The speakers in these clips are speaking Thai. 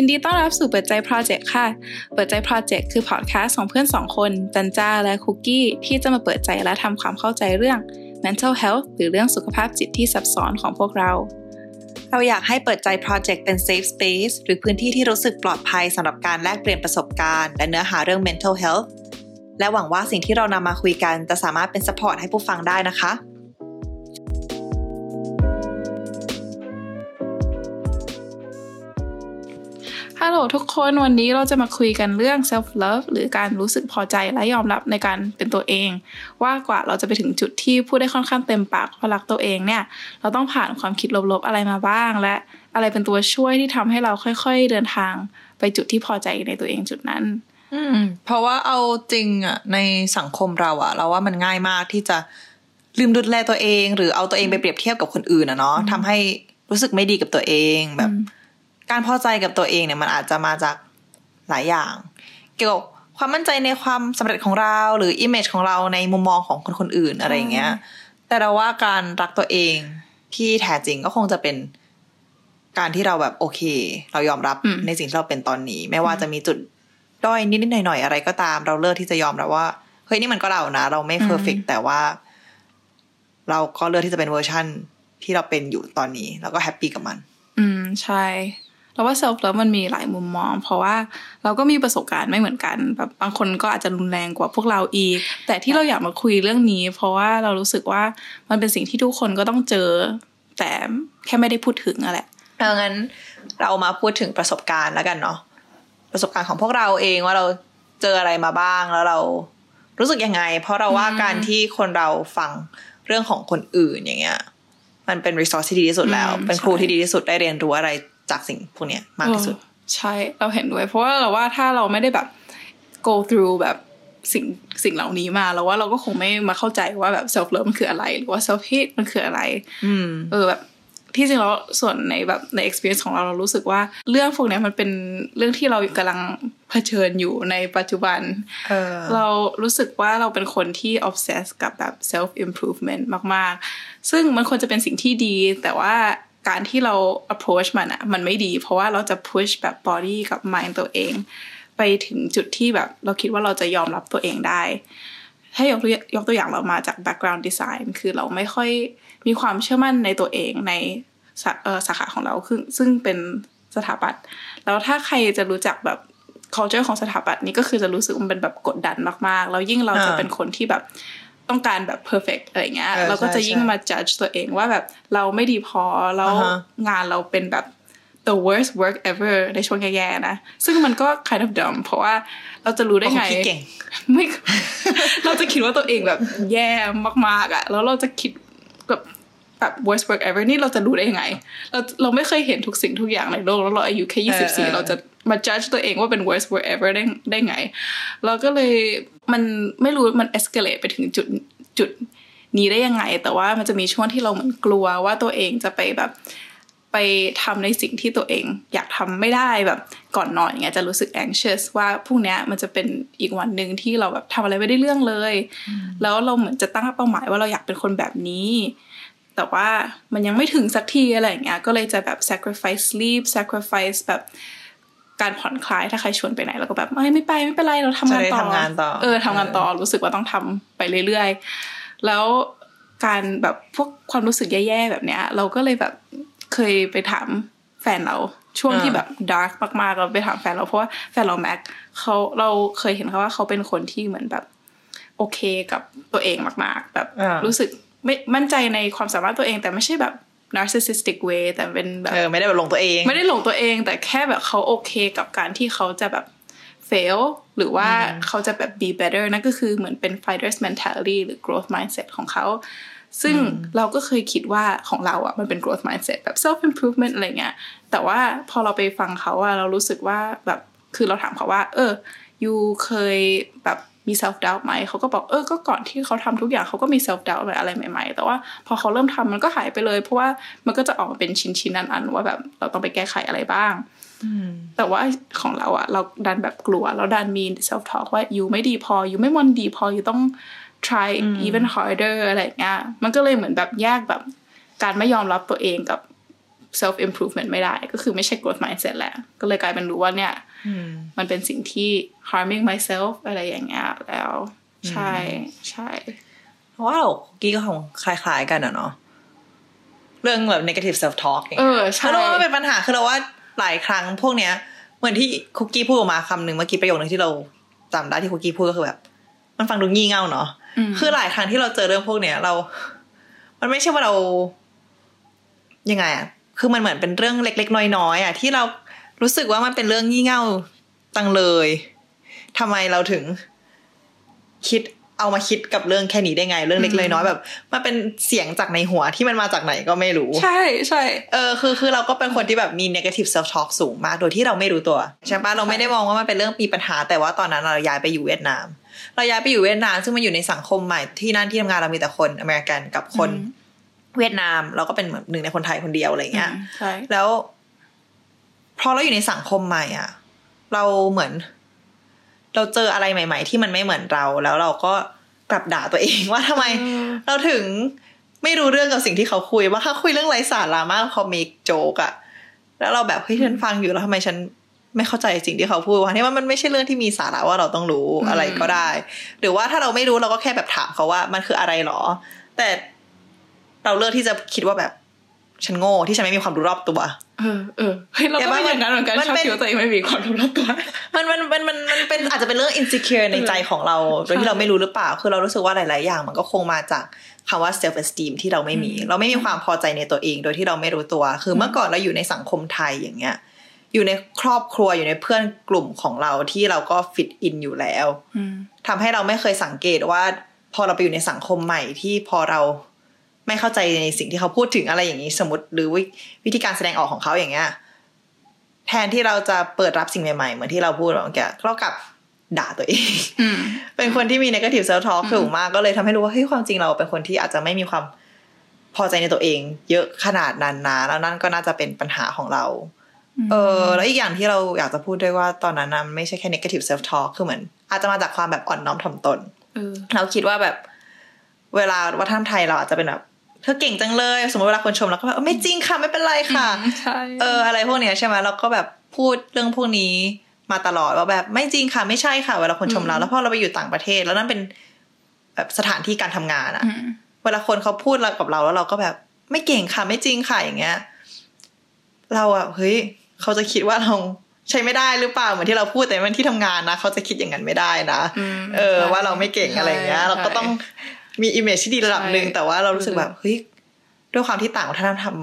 ยินดีต้อนรับสู่เปิดใจ Project ค่ะ เปิดใจ Project คือพอดแคสต์ของเพื่อนสองคน จันจ้าและคุกกี้ ที่จะมาเปิดใจและทำความเข้าใจเรื่อง mental health หรือเรื่องสุขภาพจิตที่ซับซ้อนของพวกเรา เราอยากให้เปิดใจ Project เป็น safe space หรือพื้นที่ที่รู้สึกปลอดภัยสำหรับการแลกเปลี่ยนประสบการณ์ และเนื้อหาเรื่อง mental health และหวังว่าสิ่งที่เรานำมาคุยกันจะสามารถเป็น support ให้ผู้ฟังได้นะคะ ฮัลโหลทุกคนวันนี้เราจะมาคุยกันเรื่อง self love หรือการรู้สึกพอใจและยอมรับในการเป็นตัวเอง ว่ากว่าเราจะไปถึงจุดที่พูดได้ค่อนข้างเต็มปากว่ารักตัวเองเนี่ย เราต้องผ่านความคิดลบๆอะไรมาบ้าง และอะไรเป็นตัวช่วยที่ทำให้เราค่อยๆเดินทางไปจุดที่พอใจในตัวเองจุดนั้น อืม เพราะว่าเอาจริงอะในสังคมเราอะ เราว่ามันง่ายมากที่จะลืมดูแลตัวเอง หรือเอาตัวเองไปเปรียบเทียบกับคนอื่นอะเนาะทำให้รู้สึกไม่ดีกับตัวเองแบบ การพอใจกับตัวเองเนี่ยมันอาจจะมาจากหลายอย่าง เกี่ยวกับความมั่นใจในความสำเร็จของเรา หรือ image ของเราในมุมมองของคนคนอื่นอะไรอย่างเงี้ย แต่เราว่าการรักตัวเองที่แท้จริงก็คงจะเป็นการที่เราแบบโอเค เรายอมรับอืมในสิ่งที่เราเป็นตอนนี้ ไม่ว่าจะมีจุดด้อยนิดๆหน่อยๆอะไรก็ตาม เราเลือกที่จะยอมรับว่าเฮ้ยนี่มันก็เรานะ เราไม่ perfect แต่ว่า เราก็เลือกที่จะเป็นเวอร์ชั่นที่เราเป็นอยู่ตอนนี้ แล้วก็ happy กับมัน อืมใช่ เราว่า self love มันมีหลายมุมมอง เพราะว่าเราก็มีประสบการณ์ไม่เหมือนกันแบบบางคนก็อาจจะรุนแรงกว่าพวกเราอีก แต่ที่เราอยากมาคุยเรื่องนี้ เพราะว่าเรารู้สึกว่ามันเป็นสิ่งที่ทุกคนก็ต้องเจอ แต่แค่ไม่ได้พูดถึงอะแหละเอางั้นเรามาพูดถึงประสบการณ์แล้วกันเนาะประสบการณ์ของพวกเราเองว่าเราเจออะไรมาบ้างแล้วเรารู้สึกยังไง เพราะเราว่าการที่คนเราฟังเรื่องของคนอื่นอย่างเงี้ย มันเป็นรีซอสที่ดีที่สุดแล้วอืมเป็นครูใช่ที่ดีที่สุดได้เรียนรู้อะไร จากสิ่งพวกเนี้ยมากที่สุดเออใช่เราเห็นด้วย เพราะว่าเราว่าถ้าเราไม่ได้แบบ go through แบบสิ่งสิ่งเหล่านี้มาเราว่าเราก็คงไม่มาเข้าใจว่าแบบ self love มันคืออะไร หรือว่า self hate มันคืออะไรอืมเออแบบที่จริงแล้วส่วนในแบบใน experience ของเราเรารู้สึกว่าเรื่องพวกเนี้ยมันเป็นเรื่องที่เรากำลังเผชิญอยู่ในปัจจุบันเออเรารู้สึกว่าเราเป็นคนที่ obsess กับแบบ self improvement มาก ๆ ซึ่งมันควรจะเป็นสิ่งที่ดี แต่ว่า การที่เรา approach มันอะมันไม่ดี เพราะว่าเราจะ push แบบ body กับ mind ตัวเอง ไปถึงจุดที่แบบเราคิดว่าเราจะยอมรับตัวเองได้ถ้ายกตัวยกตัวอย่างเรามาจาก background design คือเราไม่ค่อยมีความเชื่อมั่นในตัวเองในสาเอ่อสาขาของเราคือซึ่งเป็นสถาปัตย์แล้วถ้าใครจะรู้จักแบบ culture ของสถาปัตย์นี้ก็คือจะรู้สึกมันเป็นแบบกดดันมากๆ แล้วยิ่งเราจะอ่าเป็นคนที่แบบ ต้องการแบบ perfect อะไรเงี้ยเออเราก็จะใช่ยิ่งใช่มา judge ตัวเองว่าแบบเราไม่ดีพอแล้วอ่าฮะงานเราเป็นแบบ the worst work ever ในช่วงแย่ๆนะ ซึ่งมันก็ kind of dumb เพราะว่าเราจะรู้ได้ไงโอ้โหคิดเก่งไม่เราจะคิดว่าตัวเองแบบแย่มากๆอะแล้วเราจะคิดแบบแบบ worst work ever นี่เราจะรู้ได้ยังไง เราเราไม่เคยเห็นทุกสิ่งทุกอย่างในโลกแล้วเราอายุแค่ยี่เอสิบอสี่เออเราจะ มา judge ตัวเองว่าเป็น worst work ever ได้ได้ไง เราก็เลยมันไม่รู้มัน escalate ไปถึงจุดจุดนี้ได้ยังไง แต่ว่ามันจะมีช่วงที่เราเหมือนกลัวว่าตัวเองจะไปแบบไปทำในสิ่งที่ตัวเองอยากทำไม่ได้แบบก่อนนอนอย่างเงี้ยจะรู้สึก anxious ว่าพรุ่งนี้มันจะเป็นอีกวันหนึ่งที่เราแบบทำอะไรไม่ได้เรื่องเลย แล้วเราเหมือนจะตั้งเป้าหมายว่าเราอยากเป็นคนแบบนี้ แต่ว่ามันยังไม่ถึงสักทีอะไรอย่างเงี้ยก็เลยจะแบบ sacrifice sleep sacrifice แบบ การผ่อนคลายถ้าใครชวนไปไหนเราก็แบบไม่ไม่ไปไม่เป็นไรเราทำงานจะได้ต่อทำงานต่อเออทำงานต่อรู้สึกว่าต้องทำไปเรื่อยๆ แล้วการแบบพวกความรู้สึกแย่ๆแบบเนี้ย เราก็เลยแบบเคยไปถามแฟนเราช่วงอ่าที่แบบดาร์กมากๆ เราไปถามแฟนเราเพราะว่าแฟนเราแม็กเขาเราเคยเห็นเขาว่าเขาเป็นคนที่เหมือนแบบ โอเคกับตัวเองมาก ๆ แบบอ่ารู้รู้สึกไม่มั่นใจในความสามารถตัวเอง แต่ไม่ใช่แบบ narcissistic way แต่เป็นแบบเออไม่ได้แบบลงตัวเอง ไม่ได้หลงตัวเอง แต่แค่แบบเขาโอเคกับการที่เขาจะแบบ fail หรือว่าเขาจะแบบ be better นั่นก็คือเหมือนเป็น fighters mentality หรือ growth mindset ของเขา ซึ่งเราก็เคยคิดว่าของเราอะมันเป็น growth mindset แบบ self improvement อะไรเงี้ย แต่ว่าพอเราไปฟังเขาอะเรารู้สึกว่าแบบคือเราถามเขาว่า เออยูเคยแบบ มี self doubt ไหมเขาก็บอกเออก็ก่อนที่เขาทำทุกอย่างเขาก็มี self doubt อะไรใหม่ ๆ แต่ว่าพอเขาเริ่มทำมันก็หายไปเลย เพราะว่ามันก็จะออกมาเป็นชิ้นๆอันๆว่าแบบเราต้องไปแก้ไขอะไรบ้างแต่ว่าของเราอะเราดันแบบกลัว เราดันมี self talk ว่ายูไม่ดีพอยูไม่มันดีพอยูต้อง try even harder อะไรอย่างเงี้ยมันก็เลยเหมือนแบบแยกแบบการไม่ยอมรับตัวเองกับ self improvement ไม่ได้ ก็คือไม่ใช่ growth mindset แหละ ก็เลยกลายเป็นรู้ว่าเนี่ย มันเป็นสิ่งที่ harming myself อะไรอย่างเงี้ยแล้ว ใช่ใช่เพราะว่าเรากี้ก็คงคล้ายๆกันอะเนาะเรื่องแบบ negative self talk เออใช่คือเราว่ามันเป็นปัญหาคือเราว่าหลายครั้งพวกเนี้ย เหมือนที่คุกกี้พูดออกมาคำหนึ่งเมื่อกี้ประโยคนึงที่เราจำได้ที่คุกกี้พูดก็คือแบบ มันฟังดูงี่เง่าเนาะคือหลายครั้งที่เราเจอเรื่องพวกเนี้ยเรา มันไม่ใช่ว่าเรายังไงอะ คือมันเหมือนเป็นเรื่องเล็ก ๆ น้อยๆอะที่เรารู้สึกว่ามันเป็นเรื่องงี่เง่าจังเลยทำไมเราถึง คิดเอามาคิดกับเรื่องแค่นี้ได้ไง เรื่องเล็กๆน้อยๆแบบมันเป็นเสียงจากในหัวที่มันมาจากไหนก็ไม่รู้ ใช่ใช่เออคือคือเราก็เป็นคนที่แบบมี negative self talk สูงมากโดยที่เราไม่รู้ตัวใช่ปะเราไม่ได้มองว่ามันเป็นเรื่องมีปัญหา แต่ว่าตอนนั้นเราย้ายไปอยู่เวียดนาม เราย้ายไปอยู่เวียดนาม ซึ่งมันอยู่ในสังคมใหม่ที่นั่นที่ทำงานเรามีแต่คนอเมริกันกับคน เวียดนาม เราก็เป็นเหมือนหนึ่งในคนไทยคนเดียวอะไรเงี้ยใช่แล้ว พอเราอยู่ในสังคมใหม่อะ เราเหมือน เราเจออะไรใหม่ ๆ ที่มันไม่เหมือนเรา แล้วเราก็กลับด่าตัวเองว่าทำไม เราถึงไม่รู้เรื่องกับสิ่งที่เขาคุย ว่าเขาคุยเรื่องไร้สาระมากเขาเมกโจกอะแล้วเราแบบเฮ้ยฉันฟังอยู่แล้วทำไมฉันไม่เข้าใจสิ่งที่เขาพูดว่าที่ว่ามันไม่ใช่เรื่องที่มีสาระว่าเราต้องรู้อะไรก็ได้ หรือว่าถ้าเราไม่รู้เราก็แค่แบบถามเขาว่ามันคืออะไรหรอ แต่ เราเลือกที่จะคิดว่าแบบฉันโง่ที่ฉันไม่มีความรู้รอบตัว เออเออเฮ้ยเราก็เป็นอย่างนั้นเหมือนกันมันชอบเป็นคิดว่าตัวเองไม่มีความรู้รอบตัว มันมันมันมันมันเป็นอาจจะเป็นเรื่อง insecure ในใจของเรา โดยที่เราไม่รู้หรือเปล่า คือเรารู้สึกว่าหลาย ๆ อย่าง มันก็คงมาจากคำว่า self esteem ที่เราไม่มี เราไม่มีความพอใจในตัวเอง โดยที่เราไม่รู้ตัว คือเมื่อก่อนเราอยู่ในสังคมไทยอย่างเงี้ย อยู่ในครอบครัวอยู่ในเพื่อนกลุ่มของเราที่เราก็ฟิตอินอยู่แล้วอืมทำให้เราไม่เคยสังเกตว่า พอเราไปอยู่ในสังคมใหม่ที่พอเรา ไม่เข้าใจในสิ่งที่เขาพูดถึงอะไรอย่างนี้สมมติหรือวิวิธีการแสดงออกของเขาอย่างเงี้ยแทนที่เราจะเปิดรับสิ่งใหม่ๆ เหมือนที่เราพูดเมื่อกี้เรากลับด่าตัวเองอืมเป็นคนที่มี negative self talk สูงมากก็เลยทำให้รู้ว่าเฮ้ยความจริงเราเป็นคนที่อาจจะไม่มีความพอใจในตัวเอง เยอะขนาดนั้นนะแล้วนั่นก็น่าจะเป็นปัญหาของเรา เออ แล้วอีกอย่างที่เราอยากจะพูดด้วยว่าตอนนั้นนะมันไม่ใช่แค่ negative self talk คือเหมือน อาจจะมาจากความแบบอ่อนน้อมถ่อมตนเออเราคิดว่าแบบเวลาวัฒนธรรมไทยเราอาจจะเป็นแบบ เธอเก่งจังเลย สมมติเวลาคนชมเราก็แบบเออไม่จริงค่ะไม่เป็นไรค่ะใช่เอออะไรพวกเนี้ยใช่ไหมเราก็แบบพูดเรื่องพวกนี้มาตลอดว่าแบบไม่จริงค่ะไม่ใช่ค่ะ เวลาคนชมเราแล้วพอเราไปอยู่ต่างประเทศ แล้วนั่นเป็นแบบสถานที่การทำงานอะอืมเวลาคนเขาพูดเรากับเราแล้วเราก็แบบไม่เก่งค่ะไม่จริงค่ะอย่างเงี้ย เราอะเฮ้ยเขาจะคิดว่าเราใช้ไม่ได้หรือเปล่าเหมือนที่เราพูดแต่มันที่ทำงานนะเขาจะคิดอย่างนั้นไม่ได้นะอืมเออใช่ว่าเราไม่เก่งอะไรอย่างเงี้ยใช่เราก็ต้อง มี image ที่ดีระดับหนึ่งใช่แต่ว่าเรารู้สึกแบบเฮ้ยด้วยความที่ต่างวัฒนธรรม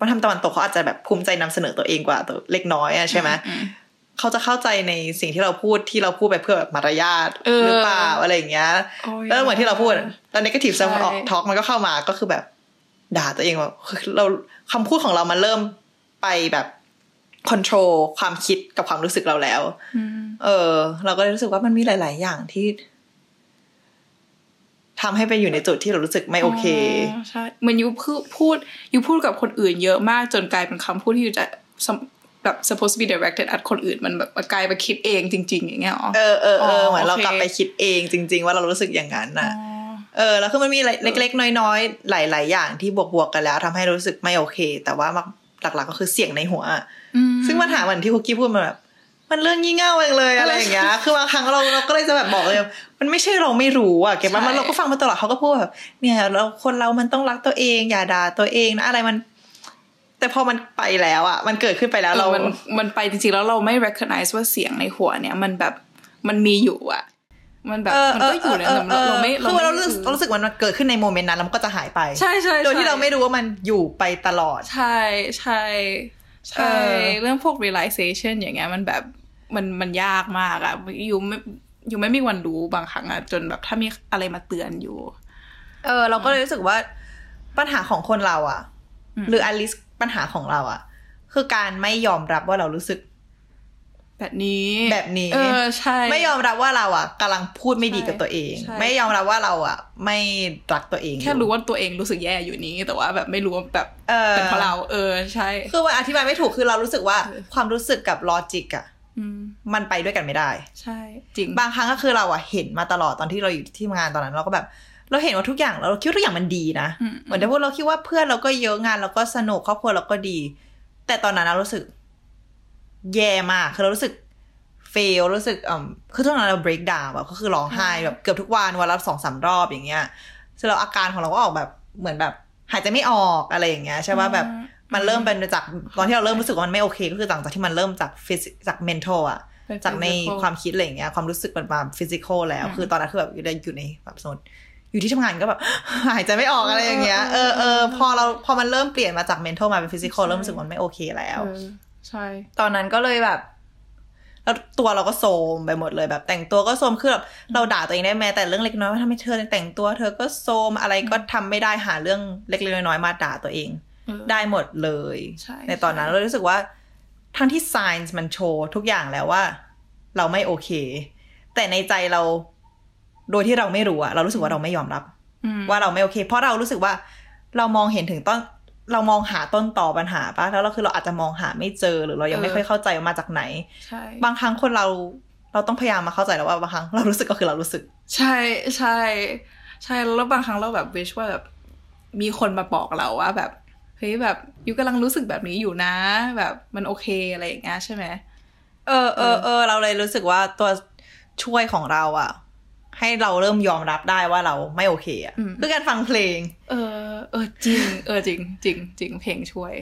วัฒนธรรมตะวันตกเขาอาจจะแบบภูมิใจนำเสนอตัวเองกว่าตัวเล็กน้อยอะใช่ไหมอืมเขาจะเข้าใจในสิ่งที่เราพูดที่เราพูดไปเพื่อแบบมารยาทเออหรือเปล่าอะไรอย่างเงี้ยโอ้ยแล้วเหมือนที่เราพูดแล้ว negative self ใช่ talk มันก็เข้ามาก็คือแบบ ด่าตัวเองว่าเราคำพูดของเรามันเริ่มไปแบบ control ความคิดกับความรู้สึกเราแล้วอืมเออ เราก็เลยรู้สึกว่ามันมีหลาย ๆ อย่างที่ ทำให้ไปอยู่ในจุดที่เรารู้สึกไม่โอเคใช่เหมือนยูพูดพูดยูพูดกับคนอื่นเยอะมากจนกลายเป็นคำพูดที่ยูจะแบบ supposed to be directed at คนอื่นมันแบบกลายไปคิดเองจริง ๆ อย่างเงี้ยอ๋อเออเออเอออ๋อเหมือนเราโอเคกลับไปคิดเองจริง ๆ ว่าเรารู้สึกอย่างนั้นอ๋อน่ะ เออ แล้วคือมันมีเล็ก ๆ น้อยๆ หลาย ๆ อย่างที่บวกๆกันแล้วทำให้รู้สึกไม่โอเค แต่ว่าหลักๆก็คือเสียงในหัวอืมซึ่งปัญหาเหมือนที่คุกกี้พูดมาแบบ มันเรื่องยี่เง่าเองเลยอะไรอย่างเงี้ย คือบางครั้งเราเราก็เลยจะแบบบอกเลย มันไม่ใช่เราไม่รู้อะเก็บว่ามันใช่เราก็ฟังมาตลอดเขาก็พูดแบบเนี่ยเราคนเรามันต้องรักตัวเอง อย่าด่าตัวเองนะอะไรมัน แต่พอมันไปแล้วอะ มันเกิดขึ้นไปแล้วเราเออมันมันไปจริงๆแล้วเราไม่ recognize ว่าเสียงในหัวเนี่ย มันแบบมันมีอยู่อะ มันแบบเออมันเอก็ออยู่ในเออเราเราไม่คือเรารู้ไม่สึกเรารู้สึกมันเกิดขึ้นในโมเมนต์นั้นแล้วมันก็จะหายไปใช่ใช่โดยที่ใช่เราไม่รู้ว่ามันอยู่ไปตลอด ใช่ใช่ใช่เออเรื่องพวก realization อย่างเงี้ยมันแบบ มันมันยากมากอะอยู่ไม่อยู่ไม่มีวันรู้บางครั้งอะจนแบบถ้ามีอะไรมาเตือนอยู่ เออ เราก็เลยรู้สึกว่าปัญหาของคนเราอะอืมหรืออลิสปัญหาของเราอะคือการไม่ยอมรับว่าเรารู้สึก แบบนี้แบบนี้ เออใช่ ไม่ยอมรับว่าเราอะกำลังพูดไม่ดีกับตัวเองใช่ไม่ยอมรับว่าเราอะไม่รักตัวเอง แค่รู้ว่าตัวเองรู้สึกแย่อยู่นี้ แต่ว่าแบบไม่รู้ว่าแบบเออเป็นเพราะเรา เออใช่ คือมันอธิบายไม่ถูกคือเรารู้สึกว่าเออความรู้สึกกับลอจิกอะอื มมันไปด้วยกันไม่ได้ ใช่ จริง บางครั้งก็คือเราอะเห็นมาตลอดตอนที่เราอยู่ที่ทำงานตอนนั้น เราก็แบบ เราเห็นว่าทุกอย่างเราคิดว่าทุกอย่างมันดีนะอืมเหมือนที่พูดเราคิดว่าเพื่อนเราก็เยอะงานเราก็สนุกครอบครัวเราก็ดี แต่ตอนนั้นเรารู้สึก แย่มากคือเรารู้สึกเฟลรู้สึกอ่าคือตอนนั้นเรา break down แบบก็คือร้องไห้แบบเกือบทุกวันวันละสองสามรอบอย่างเงี้ยซึ่งเราอาการของเราก็ออกแบบเหมือนแบบหายใจไม่ออกอะไรอย่างเงี้ยใช่ป่ะแบบ มันเริ่มเป็นจากตอนที่เราเริ่มรู้สึกว่ามันไม่โอเค ก็คือหลังจากที่มันเริ่มจากฟิสิจาก mental อะเป็นจากใน physical ความคิดอะไรอย่างเงี้ยความรู้สึกมันมา physical แล้ว คือตอนนั้นคือแบบอยู่ในอยู่ในแบบสมมติอยู่ที่ทำงานก็แบบหายใจไม่ออกอะไรอย่างเงี้ยเออเออพอเราพอมันเริ่มเปลี่ยนมาจาก mental มาเป็น physical เริ่มรู้สึกว่ามันไม่โอเคแล้วเออใช่ ตอนนั้นก็เลยแบบแล้วตัวเราก็โทรมไปหมดเลยแบบ แต่งตัวก็โทรมคือแบบเราด่าตัวเองได้แม้แต่เรื่องเล็กน้อยว่าทำไมเธอแต่งตัว เธอก็โทรมอะไรก็ทำไม่ได้หาเรื่องเล็กๆน้อยๆมาด่าตัวเองเออ ได้หมดเลยใช่ตอนนั้นเรารู้สึกว่า ทั้งที่ signs มันโชว์ทุกอย่างแล้วว่า เราไม่โอเค แต่ในใจเรา โดยที่เราไม่รู้อะเรารู้สึกว่าเราไม่ยอมรับอืมว่าเราไม่โอเค เพราะเรารู้สึกว่า เรามองเห็นถึงต้นเรามองหาต้นต่อปัญหาปะแล้วเราคือเราอาจจะมองหาไม่เจอหรือเรายังไม่ค่อยเข้าใจว่ามาจากไหนใช่บางครั้งคนเราเราต้องพยายามมาเข้าใจแล้วว่าบางครั้งเรารู้สึกก็คือเรารู้สึก ใช่ใช่ใช่แล้วบางครั้งเราแบบวิชว่าแบบมีคนมาบอกเราว่าแบบ เฮ้ยแบบยูกำลังรู้สึกแบบนี้อยู่นะ แบบมันโอเคอะไรอย่างเงี้ยใช่ไหมเออเออเออเราเลยรู้สึกว่าตัวช่วยของเราอะให้เราเริ่มยอมรับได้ว่าเราไม่โอเคอะคือการฟังเพลง เออ เออจริง เออจริงจริงจริงเพลงช่วย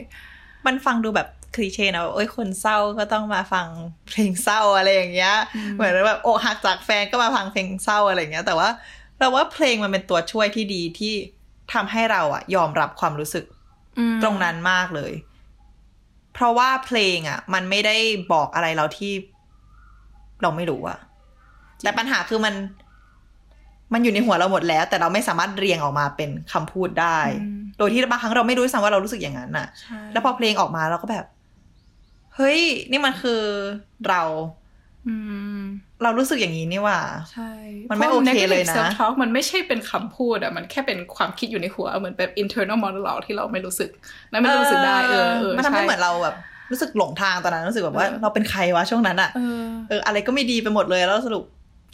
มันฟังดูแบบคลีเช่นะว่าเอ้ยคนเศร้าก็ต้องมาฟังเพลงเศร้าอะไรอย่างเงี้ย เหมือนแบบอกหักจากแฟนก็มาฟังเพลงเศร้าอะไรอย่างเงี้ย แต่ว่าเราว่าเพลงมันเป็นตัวช่วยที่ดีที่ทำให้เราอะยอมรับความรู้สึกอืม ตรงนั้นมากเลย เพราะว่าเพลงอะมันไม่ได้บอกอะไรเราที่ เราไม่รู้อะแต่ปัญหาคือมัน มันอยู่ในหัวเราหมดแล้ว แต่เราไม่สามารถเรียงออกมาเป็นคำพูดได้ โดยที่บางครั้งเราไม่รู้ด้วยซ้ำว่าเรารู้สึกอย่างนั้นน่ะใช่แล้วพอเพลงออกมาเราก็แบบ เฮ้ย นี่มันคือเราอืม เรารู้สึกอย่างนี้นี่หว่า ใช่ มันไม่โอเคเลยนะพรา negative self-talk มันไม่ใช่เป็นคำพูดอะมันแค่เป็นความคิดอยู่ในหัว เหมือนแบบ internal monologue ที่เราไม่รู้สึกและไม่รู้สึกได้เออเออมันทำให้ช่เหมือนเราแบบรู้สึกหลงทางตอนนั้นรู้สึกแบบว่าเออเราเป็นใครวะช่วงนั้นอะเออเอออะไรก็ไม่ดีไปหมดเลยแล้วสรุป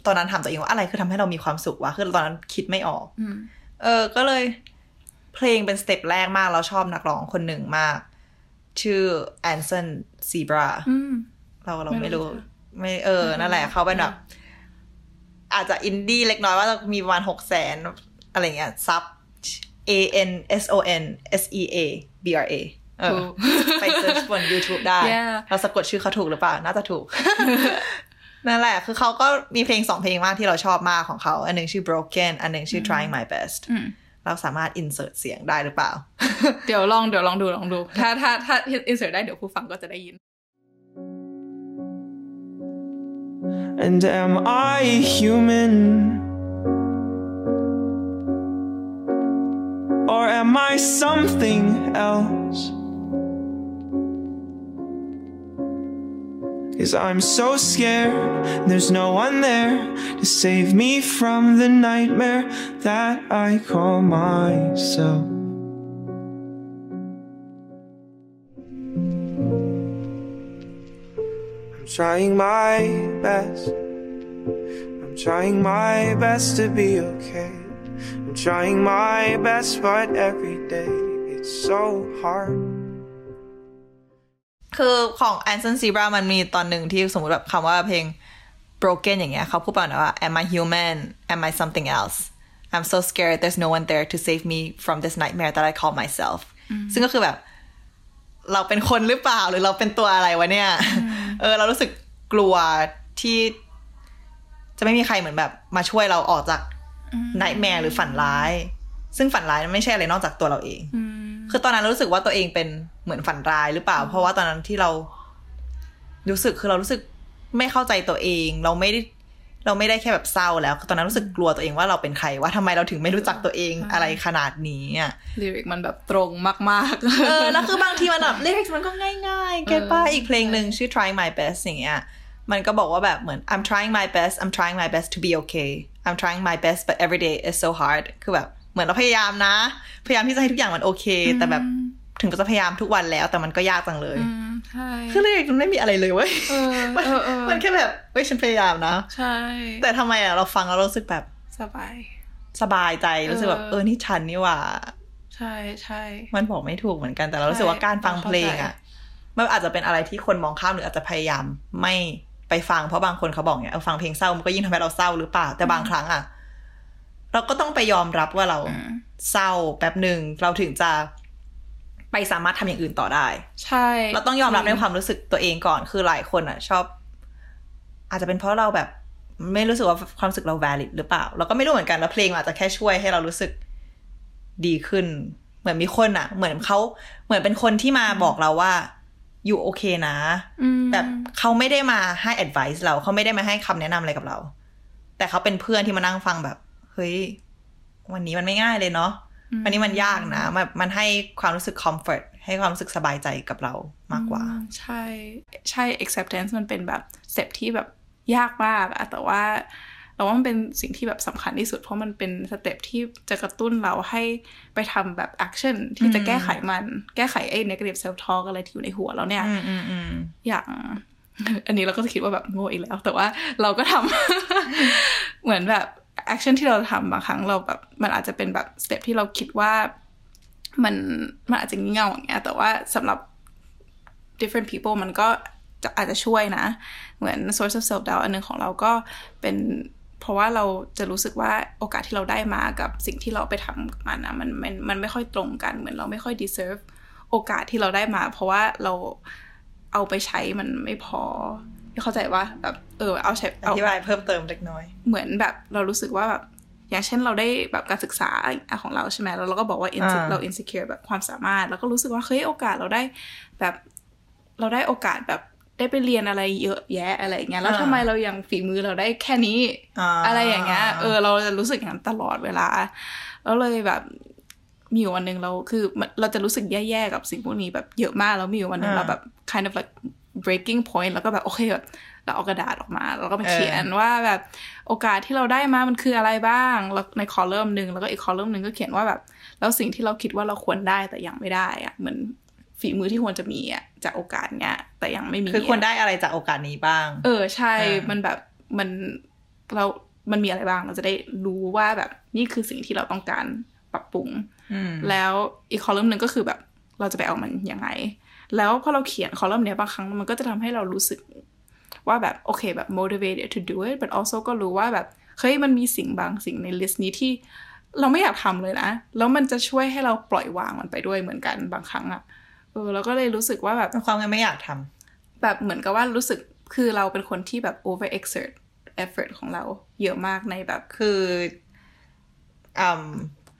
ตอนนั้นถามตัวเองว่าอะไรคือทำให้เรามีความสุขวะคือตอนนั้นคิดไม่ออกอืมเออ ก็เลย เพลงเป็นสเต็ปแรกมากเราชอบนักร้องคนหนึ่งมาก ชื่อAnson Seabra อืมเราเราไม่ไม่รู้รู้ค่ะ ไม่เออนั่นแหละเขาเป็นแบบอาจจะอินดี้เล็กน้อยว่ามีประมาณหกแสนอะไรเงี้ยซับ A N S O N S E A B R A เออไป search บน YouTube ได้ Yeah เราสะกดชื่อเขาถูกหรือเปล่า น่าจะถูก นั่นแหละ คือเขาก็มีเพลงสองเพลงมากที่เราชอบมากของเขา อันหนึ่งชื่อ broken อันหนึ่งชื่อ trying my best อืมเราสามารถ insert เสียงได้หรือเปล่า เดี๋ยวลองเดี๋ยวลองดูลองดู ถ้าถ้าถ้า insert ได้เดี๋ยวผู้ฟังก็จะได้ยิน And am I human? Or am I something else? Cause I'm so scared, there's no one there to save me from the nightmare that I call myself. trying my best. I'm trying my best to be okay. I'm trying my best, but every day it's so hard. คือของ Anson Zebra มันมีตอนหนึ่งที่สมมติแบบคำว่าเพลง broken อย่างเงี้ยเขาพูดประมาณว่า am I human am I something else I'm so scared there's no one there to save me from this nightmare that I call myself ซึ่งก็คือแบบ เราเป็นคนหรือเปล่าหรือเราเป็นตัวอะไรวะเนี่ย เออ เรารู้สึกกลัวที่จะไม่มีใครเหมือนแบบมาช่วยเราออกจาก nightmare หรือฝันร้าย ซึ่งฝันร้ายมันไม่ใช่อะไรนอกจากตัวเราเอง คือตอนนั้นเรารู้สึกว่าตัวเองเป็นเหมือนฝันร้ายหรือเปล่า เพราะว่าตอนนั้นที่เรา รู้สึกคือเรารู้สึกไม่เข้าใจตัวเอง เราไม่ได้ เราไม่ได้แค่แบบเศร้าแล้วคือตอนนั้นรู้สึกกลัวตัวเองว่าเราเป็นใครว่าทำไมเราถึงไม่รู้จักตัวเองอะไรขนาดนี้อะลิริกมันแบบตรงมากๆเออแล้วคือบางทีมันแบบเลขมันก็ง่ายๆเก็ตป้าเอออีกเพลงหนึ่งชื่อ trying my best อย่างเงี้ยมันก็บอกว่าแบบเหมือน I'm trying my best I'm trying my best to be okay I'm trying my best but every day is so hard คือแบบเหมือนเราพยายามนะ พยายามที่จะให้ทุกอย่างมันโอเค แต่แบบ ถึงจะพยายามทุกวันแล้ว แต่มันก็ยากจังเลยอืมใช่คือเลขมันไม่มีอะไรเลยเว้ยเออมันเออเออมันแค่แบบเฮ้ยฉันพยายามนะใช่ แต่ทำไมอะเราฟังแล้วเรารู้สึกแบบสบาย สบายใจรู้สึกแบบเออเออนี่ฉันนี่หว่า ใช่ใช่มันบอกไม่ถูกเหมือนกันแต่เรารู้สึกว่าการฟังเพลงอะมันอาจจะเป็นอะไรที่คนมองข้ามหรืออาจจะพยายามไม่ไปฟังเพราะบางคนเขาบอกเนี่ยเออฟังเพลงเศร้ามันก็ยิ่งทำให้เราเศร้าหรือเปล่าแต่บางครั้งอะเราก็ต้องไปยอมรับว่าเราอืมเศร้าแป๊บหนึ่งเราถึงจะ ไปสามารถทำอย่างอื่นต่อได้ ใช่ เราต้องยอมรับในความรู้สึกตัวเองก่อนคือหลายคนอะ ชอบ อาจจะเป็นเพราะเราแบบ ไม่รู้สึกว่าความรู้สึกเรา valid หรือเปล่า เราก็ไม่รู้เหมือนกันแล้วเพลงอาจจะแค่ช่วยให้เรารู้สึกดีขึ้น เหมือนมีคนอะ เหมือนเขาเหมือนเป็นคนที่มาบอกเราว่าอยู่โอเคนะอืมแบบเขาไม่ได้มาให้ advice เราเขาไม่ได้มาให้คำแนะนำอะไรกับเรา แต่เขาเป็นเพื่อนที่มานั่งฟังแบบ เฮ้ย วันนี้มันไม่ง่ายเลยเนาะ วันนี้มันยากนะ มันมันให้ความรู้สึก comfort ให้ความรู้สึกสบายใจกับเรามากกว่าอืมใช่ใช่ acceptance มันเป็นแบบ step ที่แบบยากมากอะแต่ว่าเราว่ามันเป็นสิ่งที่แบบสำคัญที่สุด เพราะมันเป็น step ที่จะกระตุ้นเราให้ไปทำแบบ action ที่จะแก้ไขมัน แก้ไขไอ้ negative self talk อะไรที่อยู่ในหัวเราเนี่ยอืมอืมอืมอย่างอันนี้เราก็จะคิดว่าแบบโง่อีกแล้ว แต่ว่าเราก็ทำเหมือนแบบ action ที่เราทำบางครั้งเราแบบมันอาจจะเป็นแบบ step ที่เราคิดว่ามันมันอาจจะงี่เง่าอย่างเงี้ยแต่ว่าสำหรับ different people มันก็จะอาจจะช่วยนะ เหมือน source of self doubt อันหนึ่งของเราก็เป็นเพราะว่าเราจะรู้สึกว่าโอกาสที่เราได้มากับสิ่งที่เราไปทำกับมันนะมันมันมันไม่ค่อยตรงกัน เหมือนเราไม่ค่อย deserve โอกาสที่เราได้มา เพราะว่าเราเอาไปใช้มันไม่พอ เข้าใจว่าแบบเออเอาใช้อเอาธิบายเพิ่มเติมเล็กน้อย เหมือนแบบเรารู้สึกว่าแบบอย่างเช่นเราได้แบบการศึกษาของเราใช่ไหมแล้วเราก็บอกว่า inse- อ่าเรา insecure แบบความสามารถ แล้วก็รู้สึกว่าเฮ้ยโอกาสเราได้แบบเราได้โอกาสแบบได้ไปเรียนอะไรเยอะแยะอะไรอย่างเงี้ยแล้วทำไมเรายังฝีมือเราได้แค่นี้อ่าอะไรอย่างเงี้ยเออเราจะรู้สึกอย่างนั้นตลอดเวลา แล้วเลยแบบมีอยู่วันหนึ่งเราคือมันเราจะรู้สึกแย่ๆกับสิ่งพวกนี้แบบเยอะมากแล้วมีอยู่วันหนึ่งอ่าเราแบบ kind of like breaking point แล้วก็แบบโอเคแบบเราเอากระดาษออกมา แล้วก็มาเขียนว่าแบบโอกาสที่เราได้มามันคืออะไรบ้างแล้วในคอลัมน์หนึ่งแล้วก็อีกคอลัมน์หนึ่งก็เขียนว่าแบบ แล้วสิ่งที่เราคิดว่าเราควรได้แต่ยังไม่ได้อะเหมือนฝีมือที่ควรจะมีอะจากโอกาสเนี้ย แต่ยังไม่มีคือควรได้อะไรจากโอกาสนี้บ้าง เออใช่อ่ามัมันแบบมันเรา มันมีอะไรบ้างเราจะได้รู้ว่าแบบนี่คือสิ่งที่เราต้องการปรับปรุงอืมแล้วอีกคอลัมน์หนึ่งก็คือแบบเราจะไปเอามันยังไง แล้วพอเราเขียนคอลัมน์เนี้ยบางครั้งมันก็จะทำให้เรารู้สึกว่าแบบโอเคแบบ motivated to do it but also ก็รู้ว่าแบบเฮ้ยมันมีสิ่งบางสิ่งในลิสต์นี้ที่เราไม่อยากทำเลยนะ แล้วมันจะช่วยให้เราปล่อยวางมันไปด้วยเหมือนกันบางครั้งอะเออเราก็เลยรู้สึกว่าแบบความไงไม่อยากทำแบบเหมือนกับว่ารู้สึกคือเราเป็นคนที่แบบ over exert effort ของเราเยอะมากในแบบคืออืม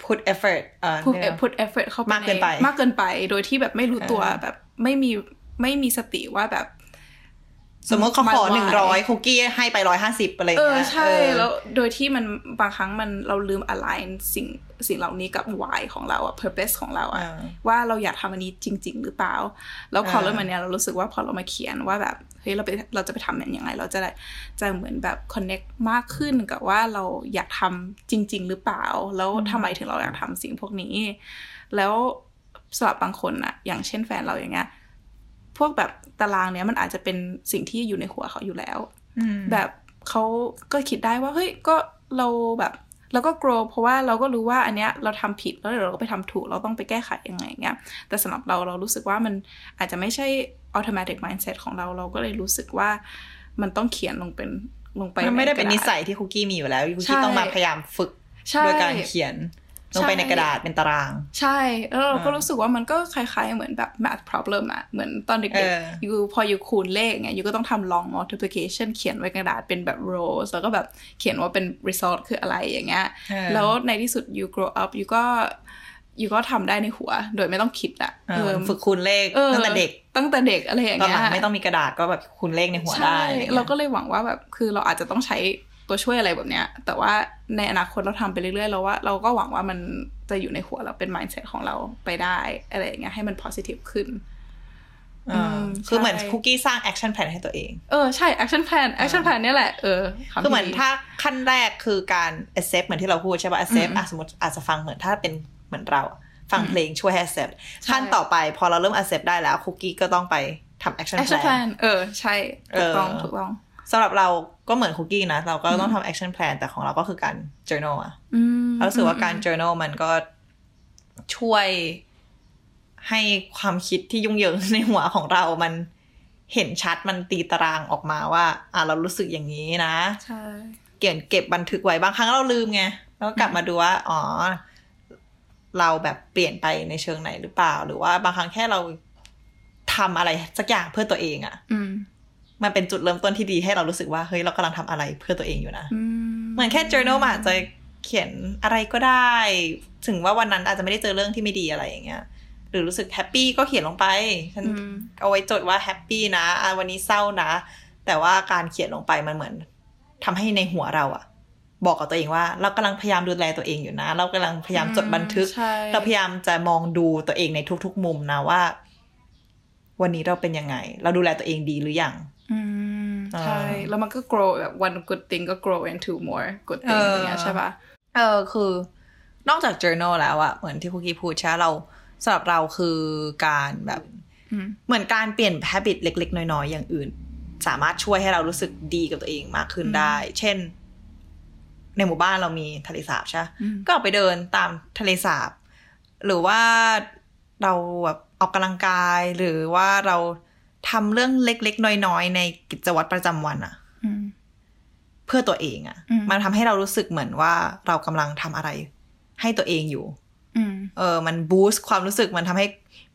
put effort เอ่อ put เนี่ย put effort เข้าไปมากเกินไป มากเกินไปโดยที่แบบไม่รู้ตัวเออแบบ ไม่มีไม่มีสติว่าแบบ สมมติเขาขอ My why หนึ่งร้อยคุกกี้ให้ไปร้อยห้าสิบอะไรอย่างเออเงี้ยใช่เออแล้วโดยที่มันบางครั้งมันเราลืม align สิ่งสิ่งเหล่านี้กับ why ของเราอะ purpose ของเราอะอ่าว่าเราอยากทำอันนี้จริง ๆ หรือเปล่า แล้วพออ่าเริ่มมันเนี้ยเรารู้สึกว่าพอเรามาเขียนว่าแบบเฮ้ยเราไปเราจะไปทำมันยังไง เราจะได้จะเหมือนแบบ connect มากขึ้นกับว่าเราอยากทำจริง ๆ หรือเปล่า แล้วทำไมถึงเราอยากทำสิ่งพวกนี้ แล้ว สำหรับบางคนอะอย่างเช่นแฟนเราอย่างเงี้ยพวกแบบตารางเนี้ยมันอาจจะเป็นสิ่งที่อยู่ในหัวเขาอยู่แล้วอืมแบบเขาก็คิดได้ว่าเฮ้ยก็เราแบบเราก็ grow เพราะว่าเราก็รู้ว่าอันเนี้ยเราทำผิดแล้วเดี๋ยวเราก็ไปทำถูกเราต้องไปแก้ไขยังไงเงี้ยแต่สำหรับเราเรารู้สึกว่ามันอาจจะไม่ใช่ automatic mindset ของเราเราก็เลยรู้สึกว่ามันต้องเขียนลงเป็นลงไปมันไม่ได้เป็นใกระนิดาษสัยที่คุกกี้มีอยู่แล้วคุกใช่กี้ต้องมาพยายามฝึกใช่โดยการเขียน ลงไปในกระดาษเป็นตาราง ใช่ แล้วเราก็อ่ารู้รู้สึกว่ามันก็คล้ายๆ เหมือนแบบ math problem อะเหมือนตอนเด็กเออๆยูพอยูคูณเลขไงยูก็ต้องทำ long multiplication เขียนไว้กระดาษเป็นแบบ rows แล้วก็แบบเขียนว่าเป็น result คืออะไรอย่างเงี้ยเออแล้วในที่สุด you grow up ยูก็ยูก็ทำได้ในหัว โดยไม่ต้องคิดอะเออฝึกคูณเลขออตั้งแต่เด็ก ตั้งแต่เด็กอะไรอย่างตอนเงี้หยลังไม่ต้องมีกระดาษก็แบบคูณเลขในหัวได้ใช่อะไรเงี้ยเราก็เลยหวังว่าแบบคือเราอาจจะต้องใช้ ตัวช่วยอะไรแบบเนี้ย แต่ว่าในอนาคตเราทำไปเรื่อยๆเราว่าเราก็หวังว่ามันจะอยู่ในหัวเราเป็น mindset ของเราไปได้อะไรอย่างเงี้ยให้มัน positive ขึ้นอ่าอืมคือเหมือนใช่คุกกี้สร้าง action plan ให้ตัวเอง เออ ใช่ action plan action plan เนี่ยแหละ เออำคือเหมือนที่ดีถ้าขั้นแรกคือการ accept เหมือนที่เราพูดใช่ป่ะ accept อะสมมติอาจจะฟังเหมือนถ้าเป็นเหมือนเราอะฟังเพลงช่วยให้ accept ขั้นต่อไปพอเราเริ่ม accept ได้แล้วคุกกี้ก็ต้องไปทำ action action plan plan เออ ใช่ ถูกต้องเออถูกต้องสำหรับเรา ก็เหมือนคุกกี้นะ เราก็ต้องทำ action plan แต่ของเราก็คือการ journal อะอืมเรารู้สึกว่าการ journal มันก็ช่วยให้ความคิดที่ยุ่งเหยิงในหัวของเรามันเห็นชัดมันตีตารางออกมาว่า อ่าเรารู้สึกอย่างนี้นะใช่เก็บเก็บบันทึกไว้บางครั้งเราลืมไงแล้วก็กลับมาดูว่า อ๋อ เราแบบเปลี่ยนไปในเชิงไหนหรือเปล่า หรือว่าบางครั้งแค่เราทำอะไรสักอย่างเพื่อตัวเองอะ่ะอื มมันเป็นจุดเริ่มต้นที่ดีให้เรารู้สึกว่าเฮ้ยเรากำลังทำอะไรเพื่อตัวเองอยู่นะอืมเหมือนแค่ journal มันอาจจะเขียนอะไรก็ได้ ถึงว่าวันนั้นอาจจะไม่ได้เจอเรื่องที่ไม่ดีอะไรอย่างเงี้ยหรือรู้สึก happy ก็เขียนลงไปฉันอืมเอาไว้จดว่า happy นะอะวันนี้เศร้านะ แต่ว่าการเขียนลงไปมันเหมือนทำให้ในหัวเราอะบอกกับตัวเองว่า เรากำลังพยายามดูแลตัวเองอยู่นะ เรากำลังพยายามจดบันทึกใช่เราพยายามจะมองดูตัวเองในทุกๆมุมนะว่า วันนี้เราเป็นยังไง เราดูแลตัวเองดีหรือยัง อืมใช่อ่าแล้วมันก็ grow แบบ one good thing ก็ grow into more good thing เออออะไรเงี้ยใช่ปะเออคือนอกจาก journal แล้วอะเหมือนที่คุกกี้พูดใช่ไหมเราสำหรับเราคือการแบบอืมเหมือนการเปลี่ยน habit เล็ก ๆ น้อย ๆ อย่างอื่น สามารถช่วยให้เรารู้สึกดีกับตัวเองมากขึ้นได้ เช่น ในหมู่บ้านเรามีทะเลสาบใช่ปะอืมก็ออกไปเดินตามทะเลสาบ หรือว่าเราแบบออกกำลังกายหรือว่าเรา ทำเรื่องเล็กๆ น้อยๆ ในกิจวัตรประจำวันอะอืมเพื่อตัวเองอะอืมมันทำให้เรารู้สึกเหมือนว่าเรากำลังทำอะไร ให้ตัวเองอยู่อืมเออ มันบูสต์ความรู้สึกมันทำให้